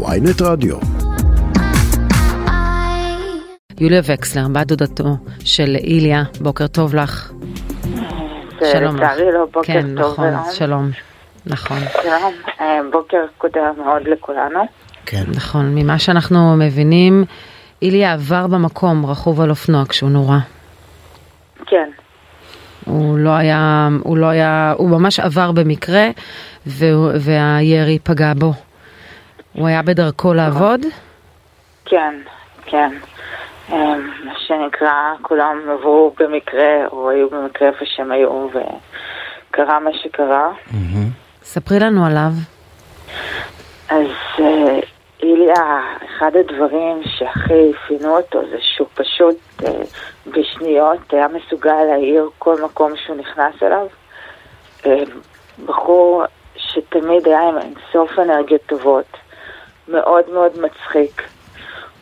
ויינט רדיו. יוליה וקסלר, בת דודתו של איליה, בוקר טוב לך. שלום לך. לצערי לא בוקר כן, טוב נכון, ולא. שלום. נכון, שלום, אה, בוקר קודם מאוד לכולנו. כן. נכון. ממה שאנחנו מבינים, איליה עבר במקום רכוב על אופנוע כשהוא נורה. כן, הוא לא היה, הוא לא היה, הוא ממש עבר במקרה, והירי פגע בו. הוא היה בדרכו לעבוד? כן, כן. אה, מה שנקרא, כולם עברו במקרה, או היו במקרה איפה שהם היו, וקרה מה שקרה. ספרי לנו עליו. אז אה, איליה, אחד הדברים שהכי אפינו אותו זה שהוא פשוט אה, בשניות היה מסוגל להאיר כל מקום שהוא נכנס אליו. אה, בחור שתמיד היה עם אינסוף אנרגיות טובות, מאוד מאוד מצחיק.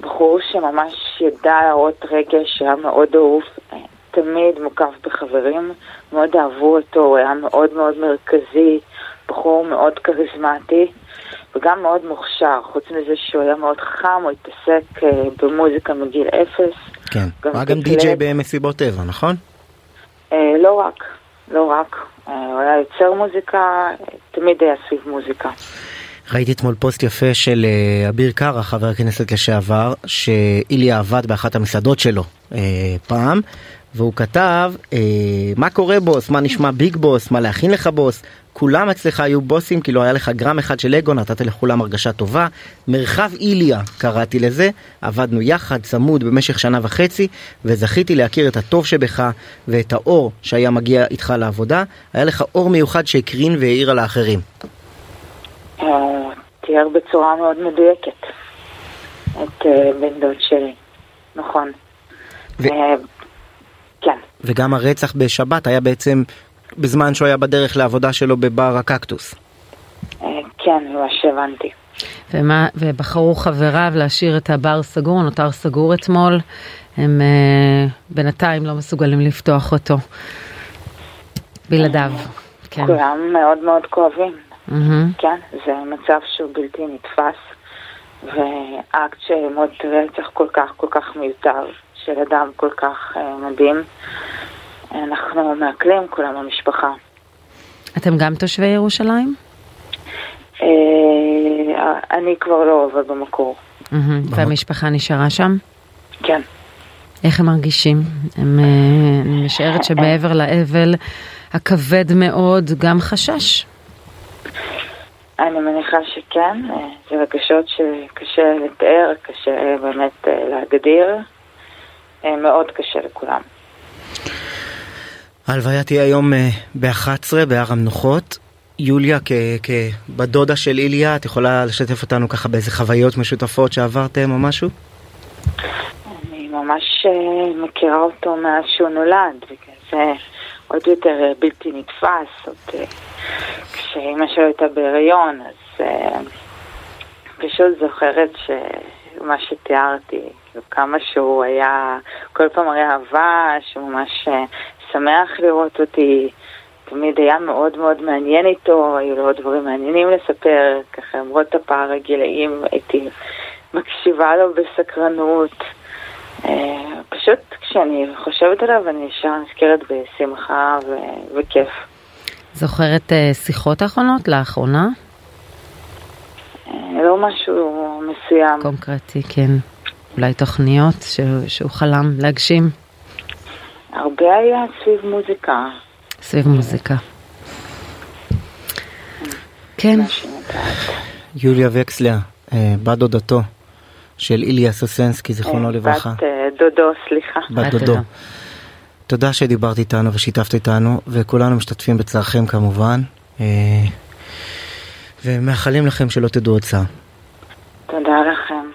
בחור שממש ידע להראות רגש, היה מאוד אהוב, אה, תמיד מוקף בחברים, מאוד אהבו אותו, הוא היה מאוד מאוד מרכזי, בחור מאוד כריזמטי. וגם מאוד מוכשר, חוץ מזה שהוא היה מאוד חם, הוא התעסק אה, במוזיקה מגיל אפס. כן. גם הוא היה גם. די-ג'יי במסיבות טבע, נכון? אה, לא רק, לא רק. אה, הוא היה יוצר מוזיקה, תמיד היה סביב מוזיקה. ראיתי אתמול פוסט יפה של אה, אביר קארה, חבר הכנסת לשעבר, שאיליה עבד באחת המסעדות שלו אה, פעם, והוא כתב, אה, מה קורה בוס, מה נשמע ביג בוס, מה להכין לך בוס, כולם אצלך היו בוסים, כי לא היה לך גרם אחד של אגו, נתת לכולם הרגשה טובה. מרחב איליה, קראתי לזה, עבדנו יחד, צמוד, במשך שנה וחצי, וזכיתי להכיר את הטוב שבך ואת האור שהיה מגיע איתך לעבודה. היה לך אור מיוחד שהקרין והאיר על האחרים. אה, תיאר בצורה מאוד מדויקת את אה, בן דוד שלי, נכון. ו- אה, כן, וגם הרצח בשבת היה בעצם בזמן שהוא היה בדרך לעבודה שלו בבר הקקטוס. כן, ממה שהבנתי. ומה, ובחרו חבריו להשאיר את הבר סגור, הוא נותר סגור אתמול. הם אה, בינתיים לא מסוגלים לפתוח אותו. בלעדיו. כן. כולם מאוד מאוד כואבים. מהמם. כן, זה מצב שהוא בלתי נתפס, ואקט שמות רצח כל כך כל כך מיותר של אדם כל כך אה, מדהים. אנחנו מעכלים כולם המשפחה. אתם גם תושבי ירושלים? אה, אני כבר לא עובד במקור, מהמם. והמשפחה נשארה שם? כן. איך הם מרגישים? הם, אה, אני משערת שמעבר לאבל הכבד מאוד, גם חשש. אני מניחה שכן, אה, זה רגשות שקשה לתאר, קשה אה, באמת אה, להגדיר, מאוד קשה לכולם. ההלוויה תהיה היום ב-11 בהר המנוחות. יוליה, כבת דודה של איליה, את יכולה לשתף אותנו ככה באיזה חוויות משותפות שעברתם או משהו? אני ממש מכירה אותו מאז שהוא נולד, בגלל זה עוד יותר אה, בלתי נתפס. עוד, אה, כשאימא שלו הייתה בהיריון, אז אה, פשוט זוכרת שמה שתיארתי, כאילו, כמה שהוא היה, כל פעם הרי אהבה, שהוא ממש אה, שמח לראות אותי. תמיד היה מאוד מאוד מעניין איתו, היו לו עוד דברים מעניינים לספר, ככה למרות הפער הגילאים הייתי מקשיבה לו בסקרנות. כשאני חושבת עליו אני ישר נזכרת בשמחה ו- וכיף. זוכרת אה, שיחות האחרונות לאחרונה? אה, לא משהו מסוים. קונקרטי, כן. אולי תוכניות שהוא, שהוא חלם להגשים הרבה היה סביב מוזיקה. סביב מוזיקה. כן. יוליה וקסלר, אה, בת דודתו של איליה סוסנסקי, זיכרונו לברכה. בת אה, דודו, סליחה. בת. דודו. תודה שדיברת איתנו ושיתפת איתנו, וכולנו משתתפים בצערכם כמובן, אה, ומאחלים לכם שלא תדעו עוד צער. תודה לכם.